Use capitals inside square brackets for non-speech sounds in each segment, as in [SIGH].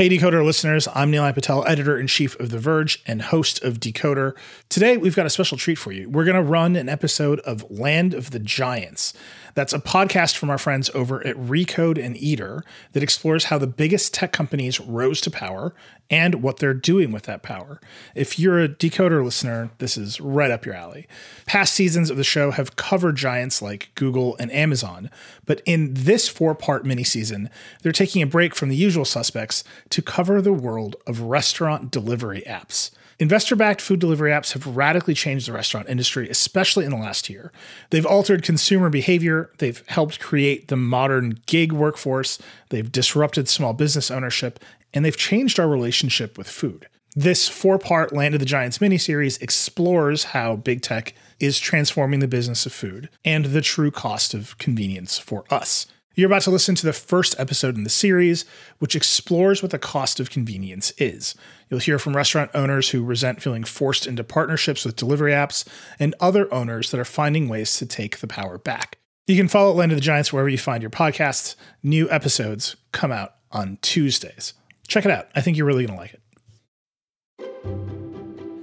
Hey, Decoder listeners, I'm Nilay Patel, editor in chief of The Verge and host of Decoder. Today, we've got a special treat for you. We're going to run an episode of Land of the Giants. That's a podcast from our friends over at Recode and Eater that explores how the biggest tech companies rose to power and what they're doing with that power. If you're a Decoder listener, this is right up your alley. Past seasons of the show have covered giants like Google and Amazon, but in this four part mini season, they're taking a break from the usual suspects to cover the world of restaurant delivery apps. Investor backed food delivery apps have radically changed the restaurant industry, especially in the last year. They've altered consumer behavior, they've helped create the modern gig workforce, they've disrupted small business ownership, and they've changed our relationship with food. This four part Land of the Giants miniseries explores how big tech is transforming the business of food and the true cost of convenience for us. You're about to listen to the first episode in the series, which explores what the cost of convenience is. You'll hear from restaurant owners who resent feeling forced into partnerships with delivery apps and other owners that are finding ways to take the power back. You can follow Land of the Giants wherever you find your podcasts. New episodes come out on Tuesdays. Check it out. I think you're really going to like it.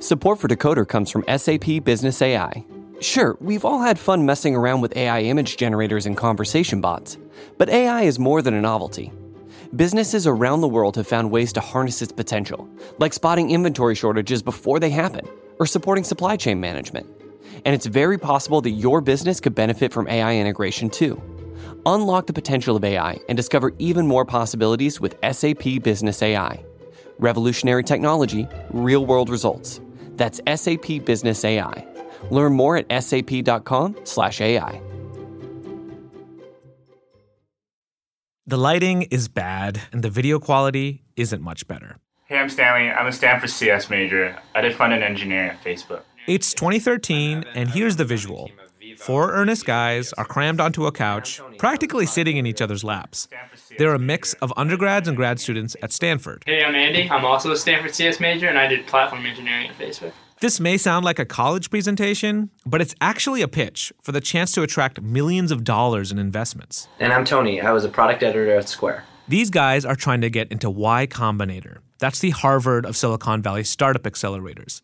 Support for Decoder comes from SAP Business AI. Sure, we've all had fun messing around with AI image generators and conversation bots. But AI is more than a novelty. Businesses around the world have found ways to harness its potential, like spotting inventory shortages before they happen, or supporting supply chain management. And it's very possible that your business could benefit from AI integration too. Unlock the potential of AI and discover even more possibilities with SAP Business AI. Revolutionary technology, real world results. That's SAP Business AI. Learn more at sap.com/slash AI. The lighting is bad, and the video quality isn't much better. Hey, I'm Stanley. I'm a Stanford CS major. I did front end engineering at Facebook. It's 2013, and here's the visual. Four earnest guys are crammed onto a couch, practically sitting in each other's laps. They're a mix of undergrads and grad students at Stanford. Hey, I'm Andy. I'm also a Stanford CS major, and I did platform engineering at Facebook. This may sound like a college presentation, but it's actually a pitch for the chance to attract millions of dollars in investments. And I'm Tony. I was a product editor at Square. These guys are trying to get into Y Combinator. That's the Harvard of Silicon Valley startup accelerators.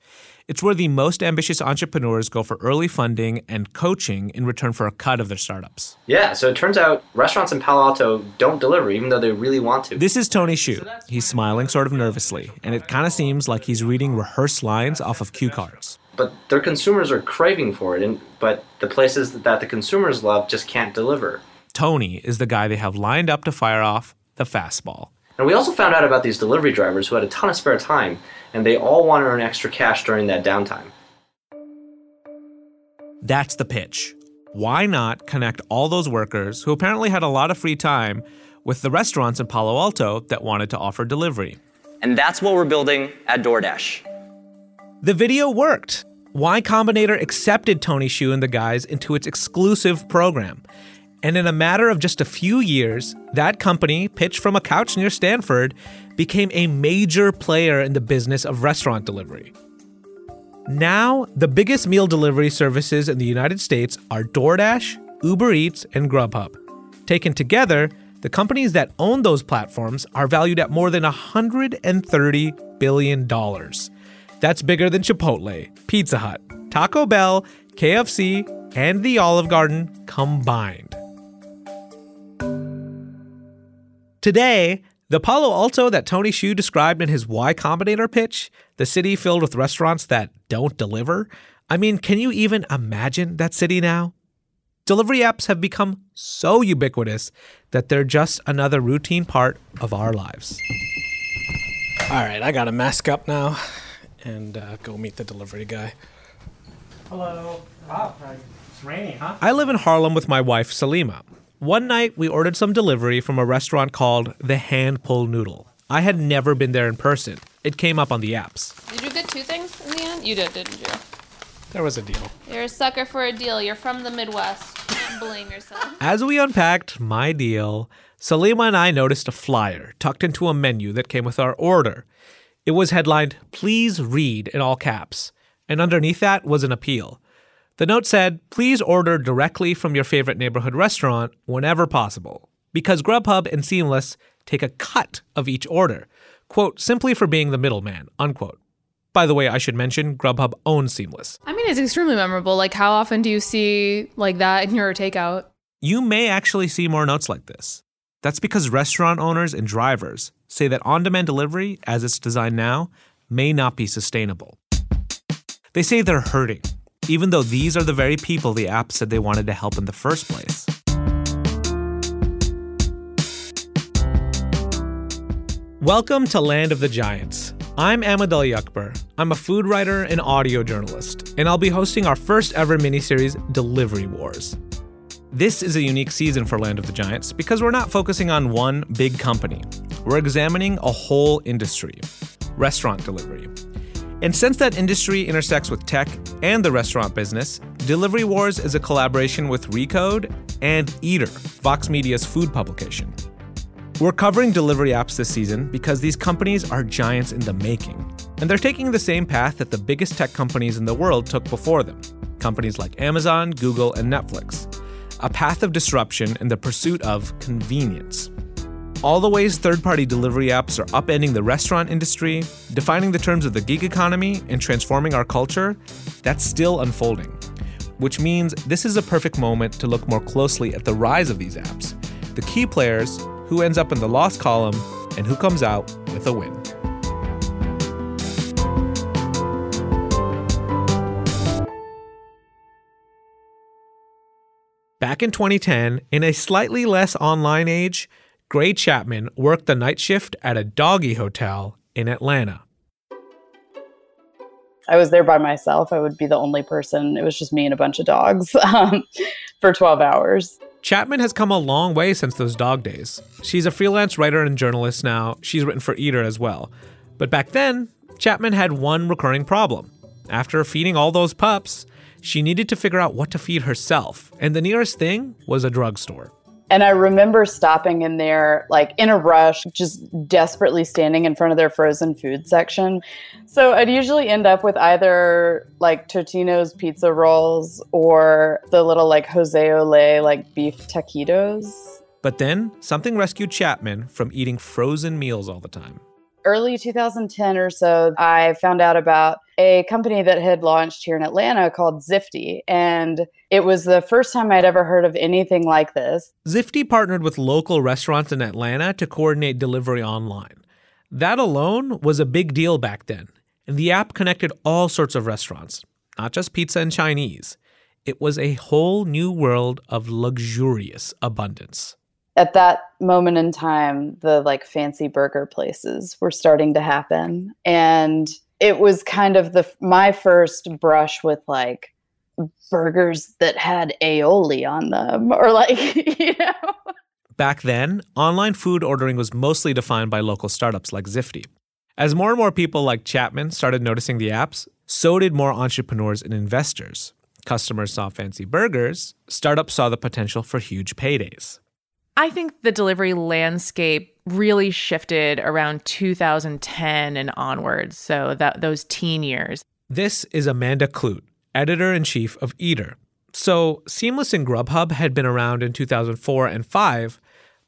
It's where the most ambitious entrepreneurs go for early funding and coaching in return for a cut of their startups. Yeah, so it turns out restaurants in Palo Alto don't deliver, even though they really want to. This is Tony Xu. He's smiling sort of nervously, and it kind of seems like he's reading rehearsed lines off of cue cards. But their consumers are craving for it, and but the places that the consumers love just can't deliver. Tony is the guy they have lined up to fire off the fastball. And we also found out about these delivery drivers who had a ton of spare time, and they all want to earn extra cash during that downtime. That's the pitch. Why not connect all those workers who apparently had a lot of free time with the restaurants in Palo Alto that wanted to offer delivery? And that's what we're building at DoorDash. The video worked. Y Combinator accepted Tony Xu and the guys into its exclusive program. And in a matter of just a few years, that company, pitched from a couch near Stanford, became a major player in the business of restaurant delivery. Now, the biggest meal delivery services in the United States are DoorDash, Uber Eats, and Grubhub. Taken together, the companies that own those platforms are valued at more than $130 billion. That's bigger than Chipotle, Pizza Hut, Taco Bell, KFC, and the Olive Garden combined. Today, the Palo Alto that Tony Xu described in his Y Combinator pitch, the city filled with restaurants that don't deliver, I mean, can you even imagine that city now? Delivery apps have become so ubiquitous that they're just another routine part of our lives. All right, I gotta mask up now and uh, go meet the delivery guy. Hello. Oh, it's raining, huh? I live in Harlem with my wife, Salima. One night, we ordered some delivery from a restaurant called The Hand Pull Noodle. I had never been there in person. It came up on the apps. Did you get two things in the end? You did, didn't you? There was a deal. You're a sucker for a deal. You're from the Midwest. Don't blame yourself. [LAUGHS] As we unpacked my deal, Salima and I noticed a flyer tucked into a menu that came with our order. It was headlined, Please read in all caps. And underneath that was an appeal. The note said, please order directly from your favorite neighborhood restaurant whenever possible, because Grubhub and Seamless take a cut of each order, quote, simply for being the middleman, unquote. By the way, I should mention Grubhub owns Seamless. I mean, it's extremely memorable. Like, how often do you see like that in your takeout? You may actually see more notes like this. That's because restaurant owners and drivers say that on demand delivery, as it's designed now, may not be sustainable. They say they're hurting, even though these are the very people the app said they wanted to help in the first place. Welcome to Land of the Giants. I'm Ahmed Ali Akbar. I'm a food writer and audio journalist, and I'll be hosting our first ever miniseries, Delivery Wars. This is a unique season for Land of the Giants because we're not focusing on one big company. We're examining a whole industry restaurant delivery. And since that industry intersects with tech and the restaurant business, Delivery Wars is a collaboration with Recode and Eater, Vox Media's food publication. We're covering delivery apps this season because these companies are giants in the making. And they're taking the same path that the biggest tech companies in the world took before them companies like Amazon, Google, and Netflix. A path of disruption in the pursuit of convenience. All the ways third party delivery apps are upending the restaurant industry, defining the terms of the gig economy, and transforming our culture, that's still unfolding. Which means this is a perfect moment to look more closely at the rise of these apps, the key players, who ends up in the loss column, and who comes out with a win. Back in 2010, in a slightly less online age, Gray Chapman worked the night shift at a doggy hotel in Atlanta. I was there by myself. I would be the only person. It was just me and a bunch of dogs [LAUGHS] um, for 12 hours. Chapman has come a long way since those dog days. She's a freelance writer and journalist now. She's written for Eater as well. But back then, Chapman had one recurring problem. After feeding all those pups, she needed to figure out what to feed herself, and the nearest thing was a drugstore. And I remember stopping in there, like in a rush, just desperately standing in front of their frozen food section. So I'd usually end up with either like Totino's pizza rolls or the little like Jose Ole like beef taquitos. But then something rescued Chapman from eating frozen meals all the time early 2010 or so, I found out about a company that had launched here in Atlanta called Zifty. And it was the first time I'd ever heard of anything like this. Zifty partnered with local restaurants in Atlanta to coordinate delivery online. That alone was a big deal back then. And the app connected all sorts of restaurants, not just pizza and Chinese. It was a whole new world of luxurious abundance at that moment in time, the like fancy burger places were starting to happen. And it was kind of the my first brush with like burgers that had aioli on them or like, [LAUGHS] you know. Back then, online food ordering was mostly defined by local startups like Zifty. As more and more people like Chapman started noticing the apps, so did more entrepreneurs and investors. Customers saw fancy burgers, startups saw the potential for huge paydays. I think the delivery landscape really shifted around 2010 and onwards, so that those teen years. This is Amanda Kludt, editor in chief of Eater. So, Seamless and Grubhub had been around in 2004 and 5,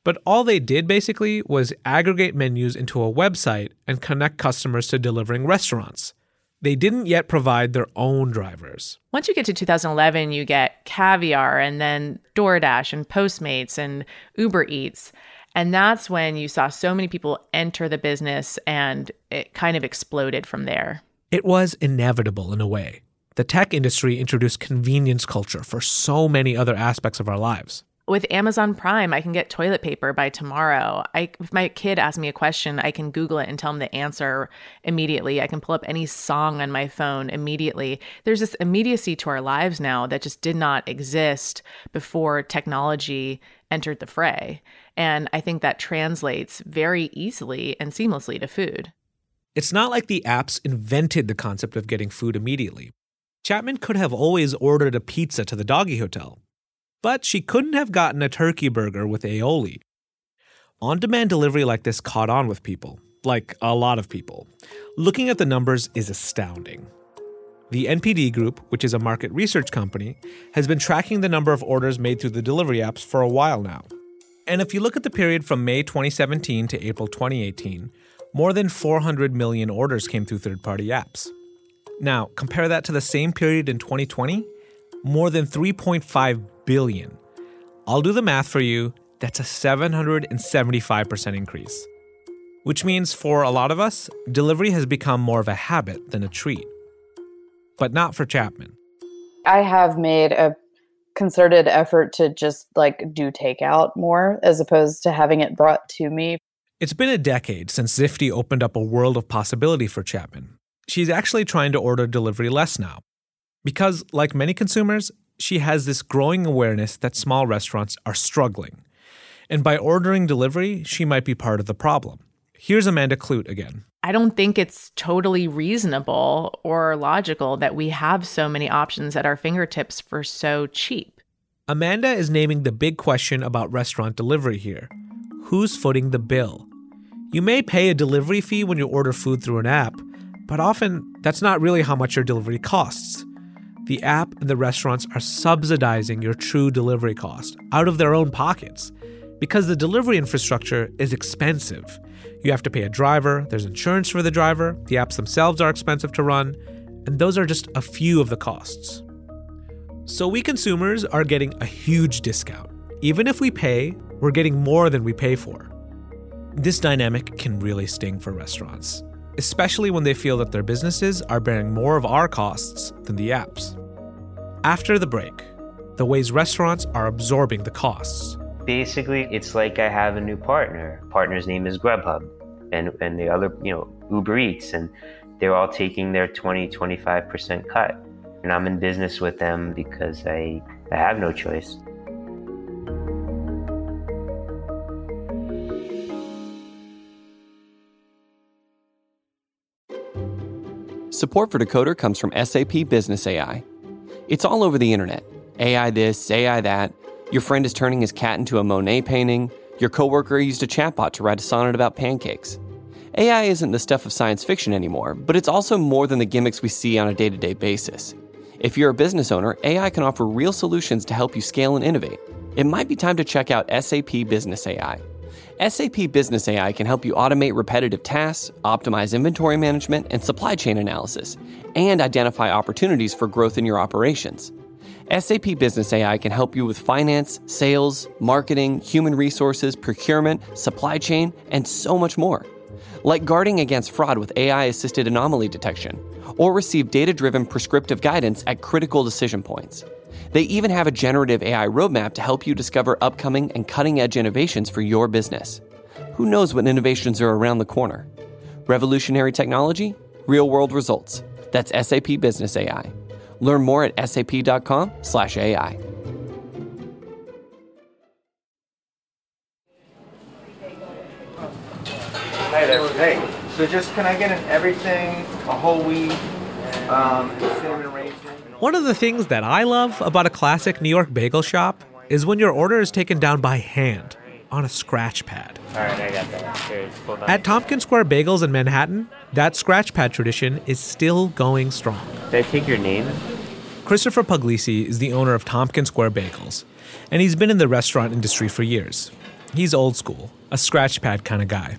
but all they did basically was aggregate menus into a website and connect customers to delivering restaurants. They didn't yet provide their own drivers. Once you get to 2011, you get Caviar and then DoorDash and Postmates and Uber Eats. And that's when you saw so many people enter the business and it kind of exploded from there. It was inevitable in a way. The tech industry introduced convenience culture for so many other aspects of our lives with Amazon Prime, I can get toilet paper by tomorrow. I, if my kid asks me a question, I can Google it and tell him the answer immediately. I can pull up any song on my phone immediately. There's this immediacy to our lives now that just did not exist before technology entered the fray. And I think that translates very easily and seamlessly to food. It's not like the apps invented the concept of getting food immediately. Chapman could have always ordered a pizza to the doggy hotel but she couldn't have gotten a turkey burger with aioli. On demand delivery like this caught on with people, like a lot of people. Looking at the numbers is astounding. The NPD Group, which is a market research company, has been tracking the number of orders made through the delivery apps for a while now. And if you look at the period from May 2017 to April 2018, more than 400 million orders came through third party apps. Now, compare that to the same period in 2020, more than 3.5 billion. I'll do the math for you. That's a 775% increase. Which means for a lot of us, delivery has become more of a habit than a treat. But not for Chapman. I have made a concerted effort to just like do takeout more as opposed to having it brought to me. It's been a decade since Zifty opened up a world of possibility for Chapman. She's actually trying to order delivery less now. Because, like many consumers, she has this growing awareness that small restaurants are struggling. And by ordering delivery, she might be part of the problem. Here's Amanda Kludt again. I don't think it's totally reasonable or logical that we have so many options at our fingertips for so cheap. Amanda is naming the big question about restaurant delivery here who's footing the bill? You may pay a delivery fee when you order food through an app, but often that's not really how much your delivery costs. The app and the restaurants are subsidizing your true delivery cost out of their own pockets because the delivery infrastructure is expensive. You have to pay a driver, there's insurance for the driver, the apps themselves are expensive to run, and those are just a few of the costs. So we consumers are getting a huge discount. Even if we pay, we're getting more than we pay for. This dynamic can really sting for restaurants, especially when they feel that their businesses are bearing more of our costs than the apps. After the break, the ways restaurants are absorbing the costs. Basically, it's like I have a new partner. Partner's name is Grubhub, and, and the other, you know, Uber Eats, and they're all taking their 20, 25% cut. And I'm in business with them because I, I have no choice. Support for Decoder comes from SAP Business AI. It's all over the internet. AI this, AI that. Your friend is turning his cat into a Monet painting. Your coworker used a chatbot to write a sonnet about pancakes. AI isn't the stuff of science fiction anymore, but it's also more than the gimmicks we see on a day to day basis. If you're a business owner, AI can offer real solutions to help you scale and innovate. It might be time to check out SAP Business AI. SAP Business AI can help you automate repetitive tasks, optimize inventory management and supply chain analysis, and identify opportunities for growth in your operations. SAP Business AI can help you with finance, sales, marketing, human resources, procurement, supply chain, and so much more. Like guarding against fraud with AI assisted anomaly detection, or receive data driven prescriptive guidance at critical decision points. They even have a generative AI roadmap to help you discover upcoming and cutting edge innovations for your business. Who knows what innovations are around the corner? Revolutionary technology, real world results. That's SAP Business AI. Learn more at sap.com/ai. Hey there. Hey. So just can I get an everything, a whole wheat, um, cinnamon raisin? One of the things that I love about a classic New York bagel shop is when your order is taken down by hand on a scratch pad. All right, I got that. Here. At Tompkins Square Bagels in Manhattan, that scratch pad tradition is still going strong. Did I take your name? Christopher Puglisi is the owner of Tompkins Square Bagels, and he's been in the restaurant industry for years. He's old school, a scratch pad kind of guy.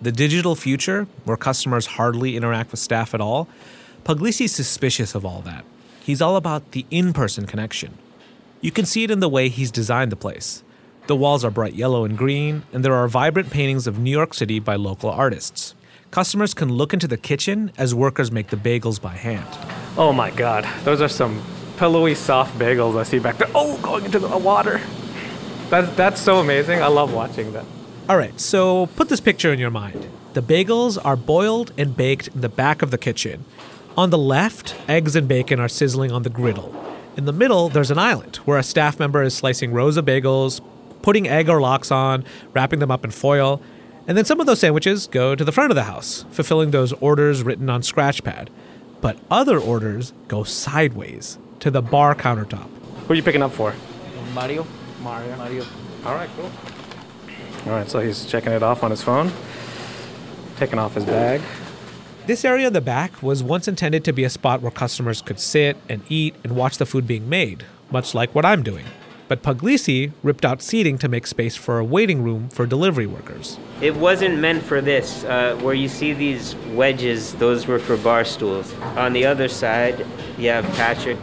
The digital future, where customers hardly interact with staff at all, Puglisi's suspicious of all that. He's all about the in person connection. You can see it in the way he's designed the place. The walls are bright yellow and green, and there are vibrant paintings of New York City by local artists. Customers can look into the kitchen as workers make the bagels by hand. Oh my god, those are some pillowy, soft bagels I see back there. Oh, going into the water. That's, that's so amazing. I love watching that. All right, so put this picture in your mind. The bagels are boiled and baked in the back of the kitchen. On the left, eggs and bacon are sizzling on the griddle. In the middle, there's an island where a staff member is slicing rows of bagels, putting egg or lox on, wrapping them up in foil, and then some of those sandwiches go to the front of the house, fulfilling those orders written on Scratchpad. But other orders go sideways to the bar countertop. Who are you picking up for? Mario. Mario. Mario. All right, cool. All right, so he's checking it off on his phone, taking off his bag. This area in the back was once intended to be a spot where customers could sit and eat and watch the food being made, much like what I'm doing. But Puglisi ripped out seating to make space for a waiting room for delivery workers. It wasn't meant for this. Uh, where you see these wedges, those were for bar stools. On the other side, you have Patrick.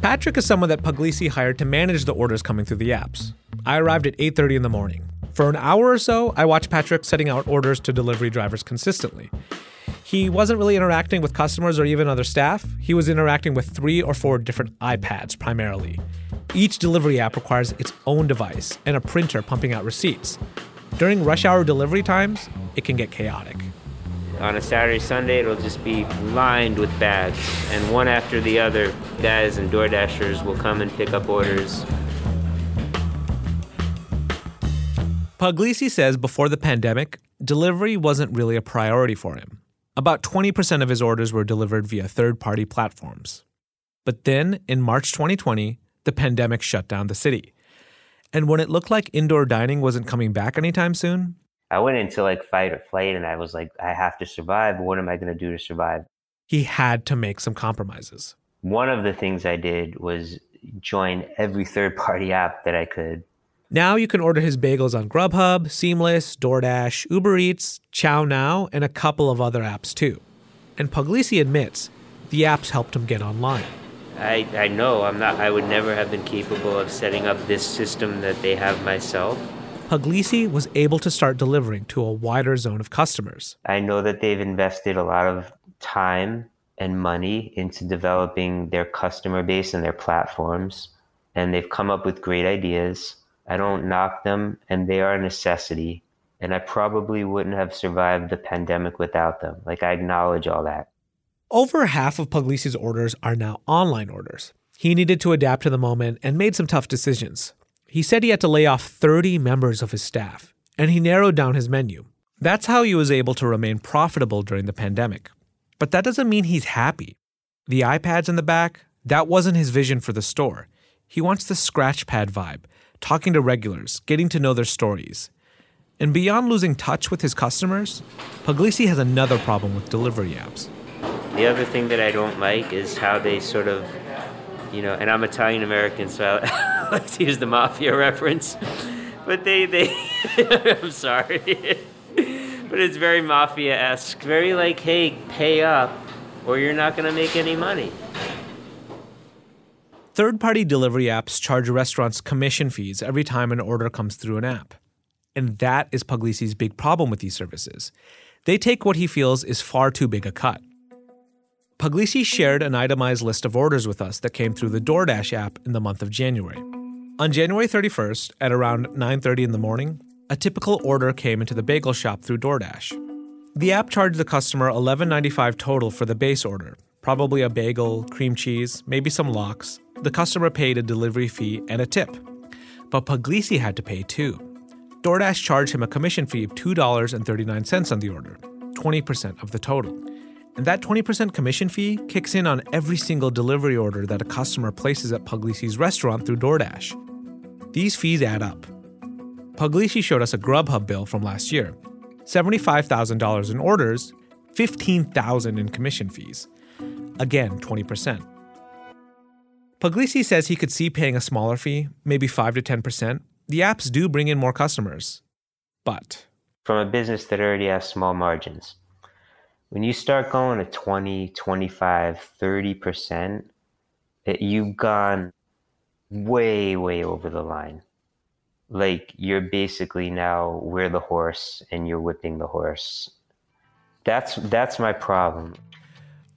Patrick is someone that Puglisi hired to manage the orders coming through the apps. I arrived at 8:30 in the morning. For an hour or so, I watched Patrick setting out orders to delivery drivers consistently. He wasn't really interacting with customers or even other staff. He was interacting with three or four different iPads primarily. Each delivery app requires its own device and a printer pumping out receipts. During rush hour delivery times, it can get chaotic. On a Saturday, Sunday, it'll just be lined with bags, and one after the other, guys and DoorDashers will come and pick up orders. Puglisi says before the pandemic, delivery wasn't really a priority for him. About 20% of his orders were delivered via third party platforms. But then, in March 2020, the pandemic shut down the city. And when it looked like indoor dining wasn't coming back anytime soon, I went into like fight or flight, and I was like, I have to survive. What am I going to do to survive? he had to make some compromises. One of the things I did was join every third party app that I could. Now you can order his bagels on Grubhub, Seamless, DoorDash, Uber Eats, Chow Now, and a couple of other apps too. And Puglisi admits the apps helped him get online. I, I know I'm not I would never have been capable of setting up this system that they have myself. Puglisi was able to start delivering to a wider zone of customers. I know that they've invested a lot of time and money into developing their customer base and their platforms and they've come up with great ideas. I don't knock them and they are a necessity and I probably wouldn't have survived the pandemic without them. Like I acknowledge all that. Over half of Puglisi's orders are now online orders. He needed to adapt to the moment and made some tough decisions. He said he had to lay off 30 members of his staff, and he narrowed down his menu. That's how he was able to remain profitable during the pandemic. But that doesn't mean he's happy. The iPads in the back, that wasn't his vision for the store. He wants the scratchpad vibe, talking to regulars, getting to know their stories. And beyond losing touch with his customers, Puglisi has another problem with delivery apps. The other thing that I don't like is how they sort of, you know, and I'm Italian American, so I like to use the mafia reference. But they, they, [LAUGHS] I'm sorry. but it's very mafia esque. Very like, hey, pay up or you're not going to make any money. Third party delivery apps charge restaurants commission fees every time an order comes through an app. And that is Puglisi's big problem with these services. They take what he feels is far too big a cut. Puglisi shared an itemized list of orders with us that came through the DoorDash app in the month of January. On January 31st, at around 9:30 in the morning, a typical order came into the bagel shop through DoorDash. The app charged the customer $11.95 total for the base order, probably a bagel, cream cheese, maybe some lox. The customer paid a delivery fee and a tip. But Puglisi had to pay too. DoorDash charged him a commission fee of $2.39 on the order, 20% of the total. And that 20% commission fee kicks in on every single delivery order that a customer places at Puglisi's restaurant through DoorDash. These fees add up. Puglisi showed us a Grubhub bill from last year $75,000 in orders, 15,000 in commission fees. Again, 20%. Puglisi says he could see paying a smaller fee, maybe 5 to 10%. The apps do bring in more customers. But From a business that already has small margins, when you start going to 20, 25, 30%, it, you've gone way, way over the line. Like you're basically now we're the horse and you're whipping the horse. That's that's my problem.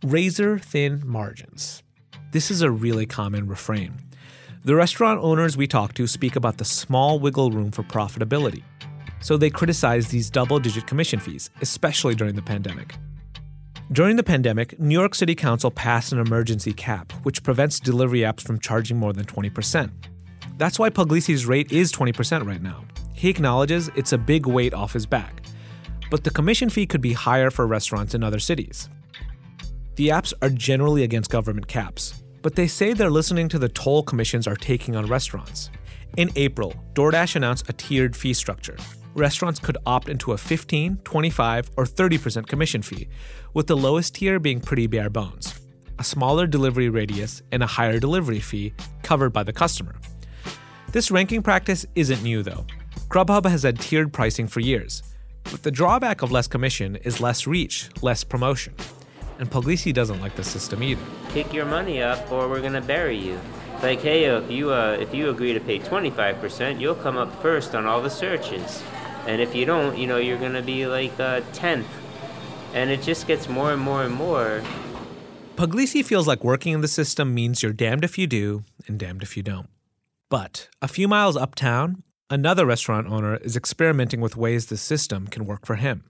razor thin margins. This is a really common refrain. The restaurant owners we talk to speak about the small wiggle room for profitability. So they criticize these double digit commission fees, especially during the pandemic. During the pandemic, New York City Council passed an emergency cap, which prevents delivery apps from charging more than 20%. That's why Puglisi's rate is 20% right now. He acknowledges it's a big weight off his back. But the commission fee could be higher for restaurants in other cities. The apps are generally against government caps, but they say they're listening to the toll commissions are taking on restaurants. In April, DoorDash announced a tiered fee structure. Restaurants could opt into a 15, 25, or 30% commission fee, with the lowest tier being pretty bare bones a smaller delivery radius and a higher delivery fee covered by the customer. This ranking practice isn't new, though. Grubhub has had tiered pricing for years. But the drawback of less commission is less reach, less promotion. And Puglisi doesn't like the system either. Kick your money up, or we're gonna bury you. Like, hey, if you uh, if you agree to pay 25%, you'll come up first on all the searches. And if you don't, you know, you're gonna be like uh, 10th. And it just gets more and more and more. Puglisi feels like working in the system means you're damned if you do and damned if you don't. But a few miles uptown, another restaurant owner is experimenting with ways the system can work for him.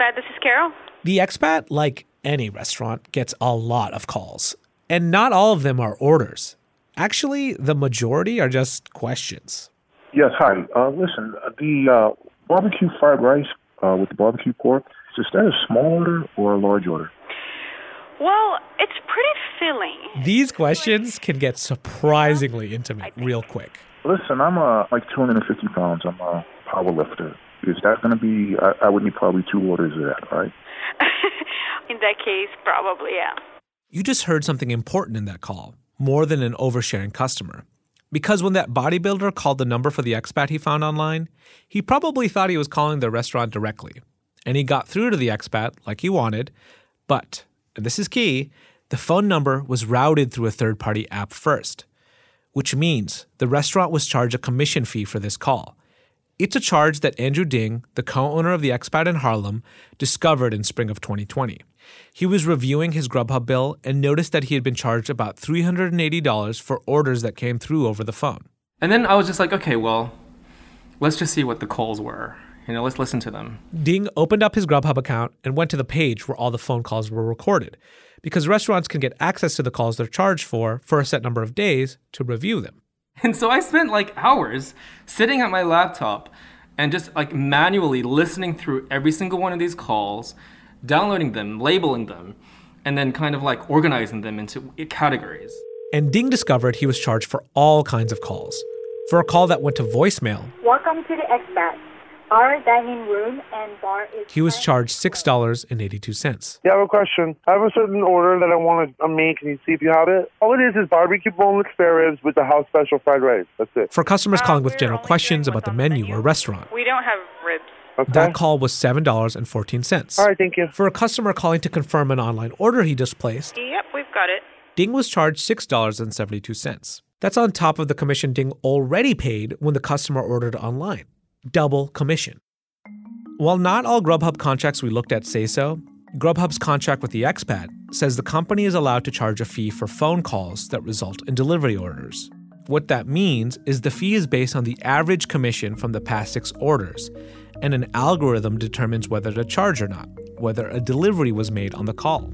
The expat, this is Carol. The expat, like any restaurant, gets a lot of calls, and not all of them are orders. Actually, the majority are just questions. Yes, hi. Uh, listen, the uh, barbecue fried rice uh, with the barbecue pork, is that a small order or a large order? Well, it's pretty filling. These questions can get surprisingly intimate real quick. Listen, I'm uh, like 250 pounds. I'm a power lifter. Is that going to be, I, I would need probably two orders of that, right? [LAUGHS] In that case, probably, yeah. You just heard something important in that call, more than an oversharing customer. Because when that bodybuilder called the number for the expat he found online, he probably thought he was calling the restaurant directly. And he got through to the expat like he wanted, but, and this is key, the phone number was routed through a third party app first, which means the restaurant was charged a commission fee for this call. It's a charge that Andrew Ding, the co owner of the expat in Harlem, discovered in spring of 2020. He was reviewing his Grubhub bill and noticed that he had been charged about $380 for orders that came through over the phone. And then I was just like, okay, well, let's just see what the calls were. You know, let's listen to them. Ding opened up his Grubhub account and went to the page where all the phone calls were recorded, because restaurants can get access to the calls they're charged for for a set number of days to review them. [LAUGHS] And so I spent like hours sitting at my laptop and just like manually listening through every single one of these calls, downloading them, labeling them, and then kind of like organizing them into categories. And Ding discovered he was charged for all kinds of calls. For a call that went to voicemail, Welcome to the expat. Our dining room and bar is. he was charged $6.82. Yeah, I have a question. I have a certain order that I want to make. Can you see if you have it? All it is is barbecue boneless spare ribs with the house special fried rice. That's it. For customers uh, calling with general questions about the menu or restaurant, We don't have ribs. Okay. that call was $7.14. All right, thank you. For a customer calling to confirm an online order he just placed, Yep, we've got it. Ding was charged $6.72. That's on top of the commission Ding already paid when the customer ordered online. Double commission. While not all Grubhub contracts we looked at say so, Grubhub's contract with the expat says the company is allowed to charge a fee for phone calls that result in delivery orders. What that means is the fee is based on the average commission from the past six orders, and an algorithm determines whether to charge or not, whether a delivery was made on the call.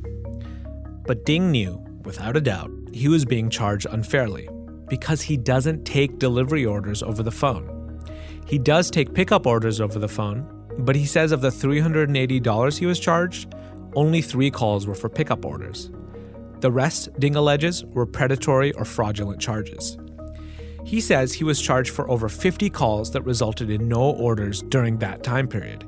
But Ding knew, without a doubt, he was being charged unfairly because he doesn't take delivery orders over the phone. He does take pickup orders over the phone, but he says of the $380 he was charged, only three calls were for pickup orders. The rest, Ding alleges, were predatory or fraudulent charges. He says he was charged for over 50 calls that resulted in no orders during that time period.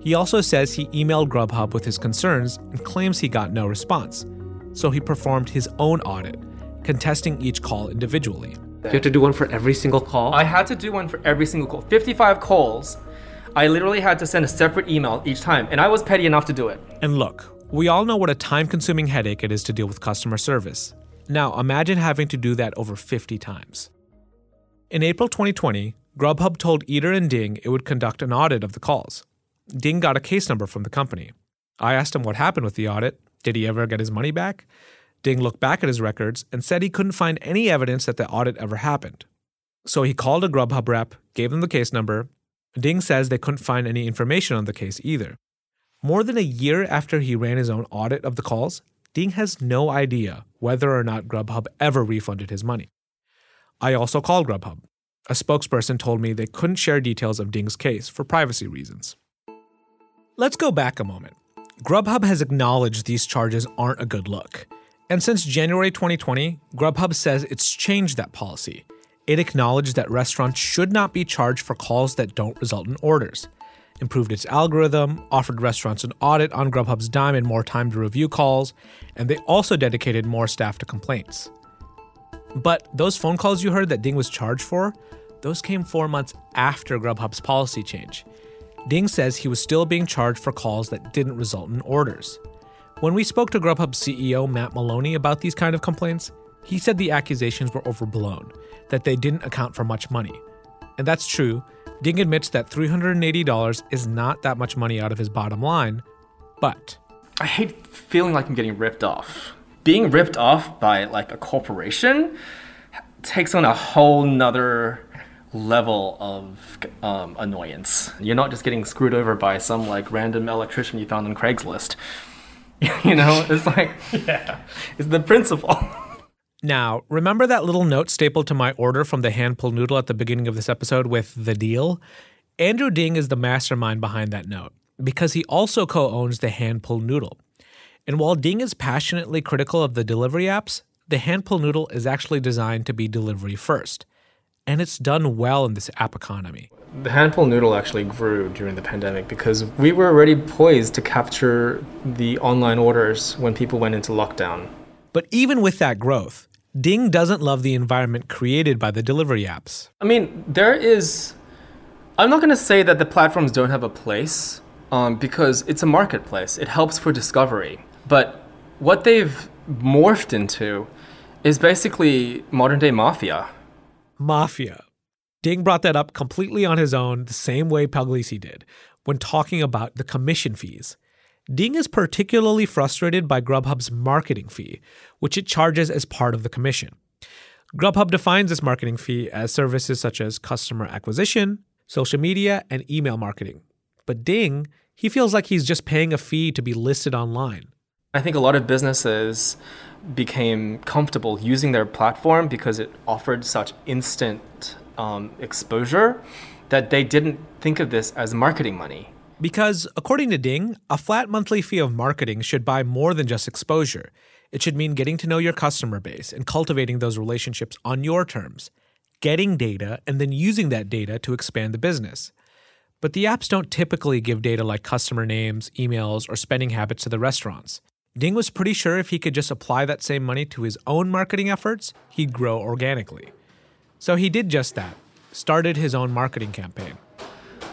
He also says he emailed Grubhub with his concerns and claims he got no response, so he performed his own audit, contesting each call individually. You have to do one for every single call? I had to do one for every single call. 55 calls. I literally had to send a separate email each time, and I was petty enough to do it. And look, we all know what a time consuming headache it is to deal with customer service. Now, imagine having to do that over 50 times. In April 2020, Grubhub told Eater and Ding it would conduct an audit of the calls. Ding got a case number from the company. I asked him what happened with the audit. Did he ever get his money back? Ding looked back at his records and said he couldn't find any evidence that the audit ever happened. So he called a Grubhub rep, gave them the case number. Ding says they couldn't find any information on the case either. More than a year after he ran his own audit of the calls, Ding has no idea whether or not Grubhub ever refunded his money. I also called Grubhub. A spokesperson told me they couldn't share details of Ding's case for privacy reasons. Let's go back a moment. Grubhub has acknowledged these charges aren't a good look. And since January 2020, Grubhub says it's changed that policy. It acknowledged that restaurants should not be charged for calls that don't result in orders, improved its algorithm, offered restaurants an audit on Grubhub's dime and more time to review calls, and they also dedicated more staff to complaints. But those phone calls you heard that Ding was charged for, those came four months after Grubhub's policy change. Ding says he was still being charged for calls that didn't result in orders. When we spoke to Grubhub CEO Matt Maloney about these kind of complaints, he said the accusations were overblown, that they didn't account for much money. And that's true. Ding admits that $380 is not that much money out of his bottom line, but I hate feeling like I'm getting ripped off. Being ripped off by like a corporation takes on a whole nother level of um, annoyance. You're not just getting screwed over by some like random electrician you found on Craigslist. [LAUGHS] you know, it's like, [LAUGHS] yeah, it's the principle. [LAUGHS] Now, remember that little note stapled to my order from the hand pulled noodle at the beginning of this episode with the deal? Andrew Ding is the mastermind behind that note because he also co owns the hand pulled noodle. And while Ding is passionately critical of the delivery apps, the hand pulled noodle is actually designed to be delivery first. And it's done well in this app economy. The hand pulled noodle actually grew during the pandemic because we were already poised to capture the online orders when people went into lockdown. But even with that growth, Ding doesn't love the environment created by the delivery apps. I mean, there is. I'm not going to say that the platforms don't have a place um, because it's a marketplace. It helps for discovery. But what they've morphed into is basically modern day mafia. Mafia. Ding brought that up completely on his own, the same way Puglisi did, when talking about the commission fees. Ding is particularly frustrated by Grubhub's marketing fee, which it charges as part of the commission. Grubhub defines this marketing fee as services such as customer acquisition, social media, and email marketing. But Ding, he feels like he's just paying a fee to be listed online. I think a lot of businesses became comfortable using their platform because it offered such instant um, exposure that they didn't think of this as marketing money. Because, according to Ding, a flat monthly fee of marketing should buy more than just exposure. It should mean getting to know your customer base and cultivating those relationships on your terms, getting data, and then using that data to expand the business. But the apps don't typically give data like customer names, emails, or spending habits to the restaurants. Ding was pretty sure if he could just apply that same money to his own marketing efforts, he'd grow organically. So he did just that, started his own marketing campaign.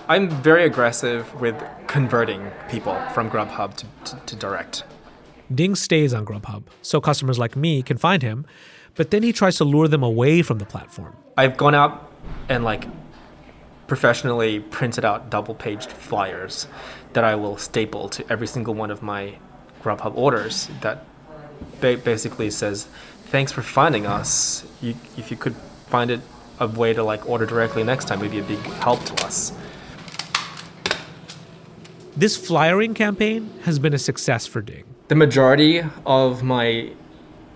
I'm very aggressive with converting people from Grubhub to, to, to, direct. Ding stays on Grubhub, so customers like me can find him, but then he tries to lure them away from the platform. I've gone out and like professionally printed out double paged flyers that I will staple to every single one of my Grubhub orders that ba- basically says, "Thanks for finding us. You, if you could find it a way to like order directly next time, would be a big help to us." This flyering campaign has been a success for Ding. The majority of my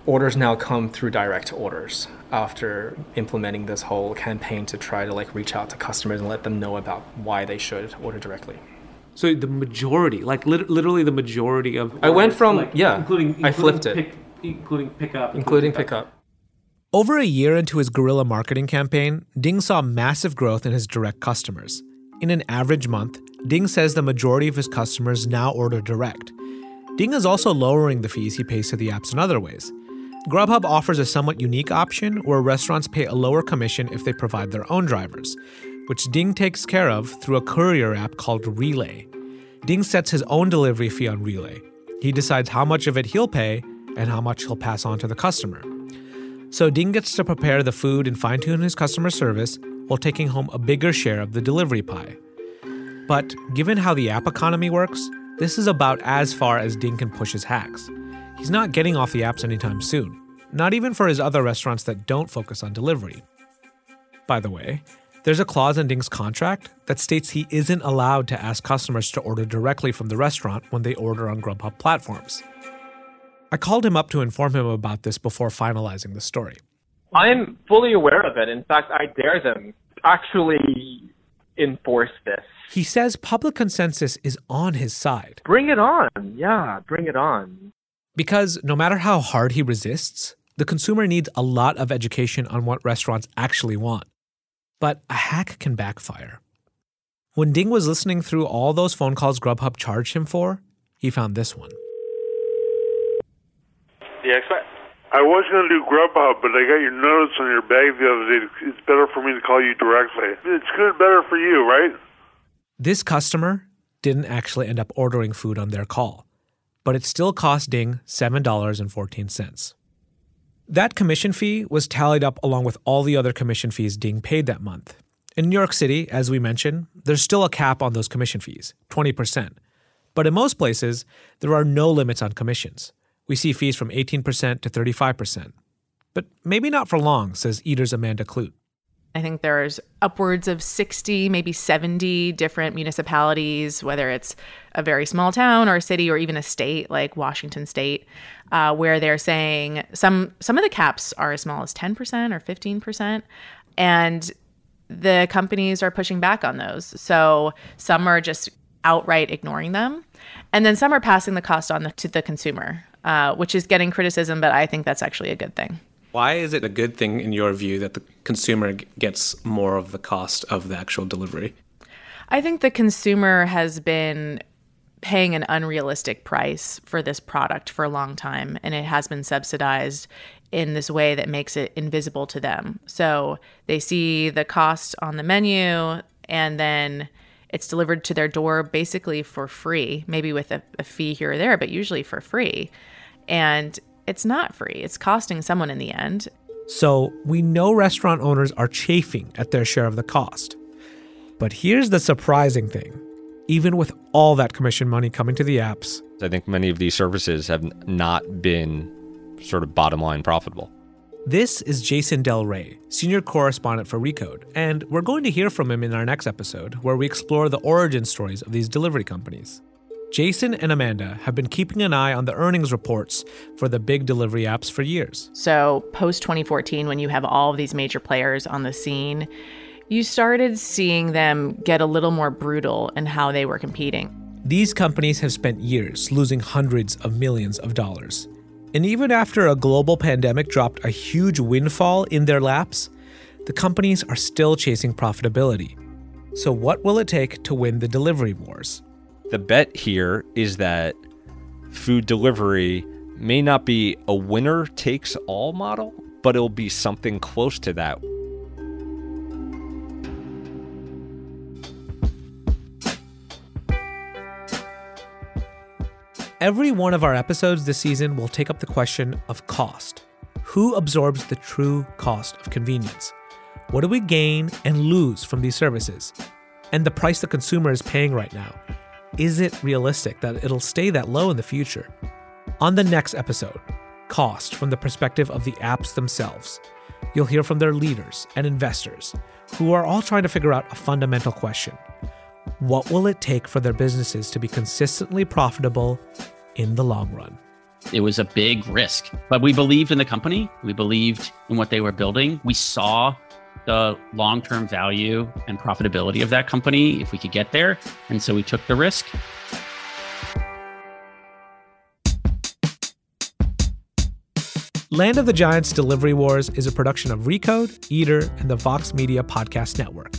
orders now come through direct orders after implementing this whole campaign to try to like reach out to customers and let them know about why they should order directly. So the majority, like lit- literally the majority of. I went from like, yeah, including, including I flipped it, including pickup, including pickup. Over a year into his guerrilla marketing campaign, Ding saw massive growth in his direct customers. In an average month, Ding says the majority of his customers now order direct. Ding is also lowering the fees he pays to the apps in other ways. Grubhub offers a somewhat unique option where restaurants pay a lower commission if they provide their own drivers, which Ding takes care of through a courier app called Relay. Ding sets his own delivery fee on Relay. He decides how much of it he'll pay and how much he'll pass on to the customer. So Ding gets to prepare the food and fine tune his customer service while taking home a bigger share of the delivery pie. But given how the app economy works, this is about as far as Ding can push his hacks. He's not getting off the apps anytime soon, not even for his other restaurants that don't focus on delivery. By the way, there's a clause in Ding's contract that states he isn't allowed to ask customers to order directly from the restaurant when they order on Grubhub platforms. I called him up to inform him about this before finalizing the story. I'm fully aware of it. In fact, I dare them actually enforce this. He says public consensus is on his side. Bring it on. Yeah, bring it on. Because no matter how hard he resists, the consumer needs a lot of education on what restaurants actually want. But a hack can backfire. When Ding was listening through all those phone calls Grubhub charged him for, he found this one. The expat. I was going to do Grubhub, but I got your notice on your bag the other day. It's better for me to call you directly. It's good, better for you, right? This customer didn't actually end up ordering food on their call, but it still cost Ding $7.14. That commission fee was tallied up along with all the other commission fees Ding paid that month. In New York City, as we mentioned, there's still a cap on those commission fees 20%. But in most places, there are no limits on commissions. We see fees from 18% to 35%. But maybe not for long, says Eater's Amanda Kludt. I think there's upwards of 60, maybe 70 different municipalities, whether it's a very small town or a city or even a state like Washington State, uh, where they're saying some some of the caps are as small as 10% or 15%, and the companies are pushing back on those. So some are just outright ignoring them, and then some are passing the cost on the, to the consumer, uh, which is getting criticism, but I think that's actually a good thing. Why is it a good thing in your view that the consumer gets more of the cost of the actual delivery? I think the consumer has been paying an unrealistic price for this product for a long time, and it has been subsidized in this way that makes it invisible to them. So they see the cost on the menu, and then it's delivered to their door basically for free, maybe with a, a fee here or there, but usually for free. And it's not free. It's costing someone in the end. So we know restaurant owners are chafing at their share of the cost. But here's the surprising thing even with all that commission money coming to the apps, I think many of these services have not been sort of bottom line profitable. This is Jason Del Rey, senior correspondent for Recode, and we're going to hear from him in our next episode where we explore the origin stories of these delivery companies. Jason and Amanda have been keeping an eye on the earnings reports for the big delivery apps for years. So, post 2014, when you have all of these major players on the scene, you started seeing them get a little more brutal in how they were competing. These companies have spent years losing hundreds of millions of dollars. And even after a global pandemic dropped a huge windfall in their laps, the companies are still chasing profitability. So, what will it take to win the delivery wars? The bet here is that food delivery may not be a winner takes all model, but it'll be something close to that. Every one of our episodes this season will take up the question of cost. Who absorbs the true cost of convenience? What do we gain and lose from these services? And the price the consumer is paying right now is it realistic that it'll stay that low in the future? On the next episode, cost from the perspective of the apps themselves. You'll hear from their leaders and investors who are all trying to figure out a fundamental question What will it take for their businesses to be consistently profitable in the long run? It was a big risk, but we believed in the company. We believed in what they were building. We saw the long term value and profitability of that company if we could get there. And so we took the risk. Land of the Giants Delivery Wars is a production of Recode, Eater, and the Vox Media Podcast Network.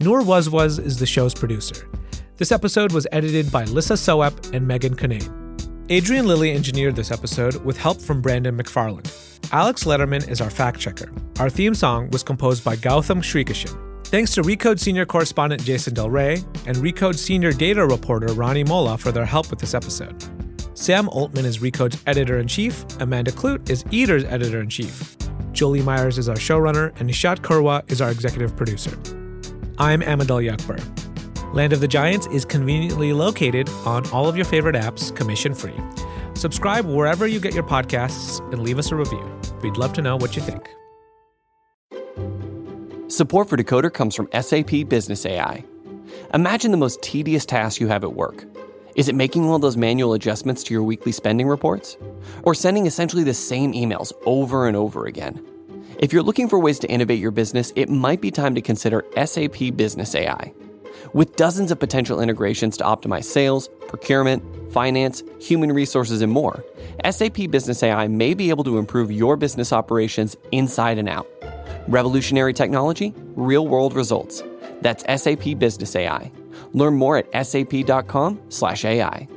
Noor Wazwaz is the show's producer. This episode was edited by Lissa Soep and Megan Kinane. Adrian Lilly engineered this episode with help from Brandon McFarland. Alex Letterman is our fact checker. Our theme song was composed by Gautam Srikishan. Thanks to Recode senior correspondent Jason Del Rey and Recode senior data reporter Rani Molla for their help with this episode. Sam Oltman is Recode's editor in chief, Amanda Kludt is Eater's editor in chief. Jolie Myers is our showrunner, and Nishat Kurwa is our executive producer. I'm Ahmed Ali Akbar. Land of the Giants is conveniently located on all of your favorite apps, commission free. Subscribe wherever you get your podcasts and leave us a review. We'd love to know what you think. Support for Decoder comes from SAP Business AI. Imagine the most tedious task you have at work. Is it making all those manual adjustments to your weekly spending reports? Or sending essentially the same emails over and over again? If you're looking for ways to innovate your business, it might be time to consider SAP Business AI. With dozens of potential integrations to optimize sales, procurement, finance, human resources, and more, SAP Business AI may be able to improve your business operations inside and out. Revolutionary technology, real world results. That's SAP Business AI. Learn more at sap.com/ai.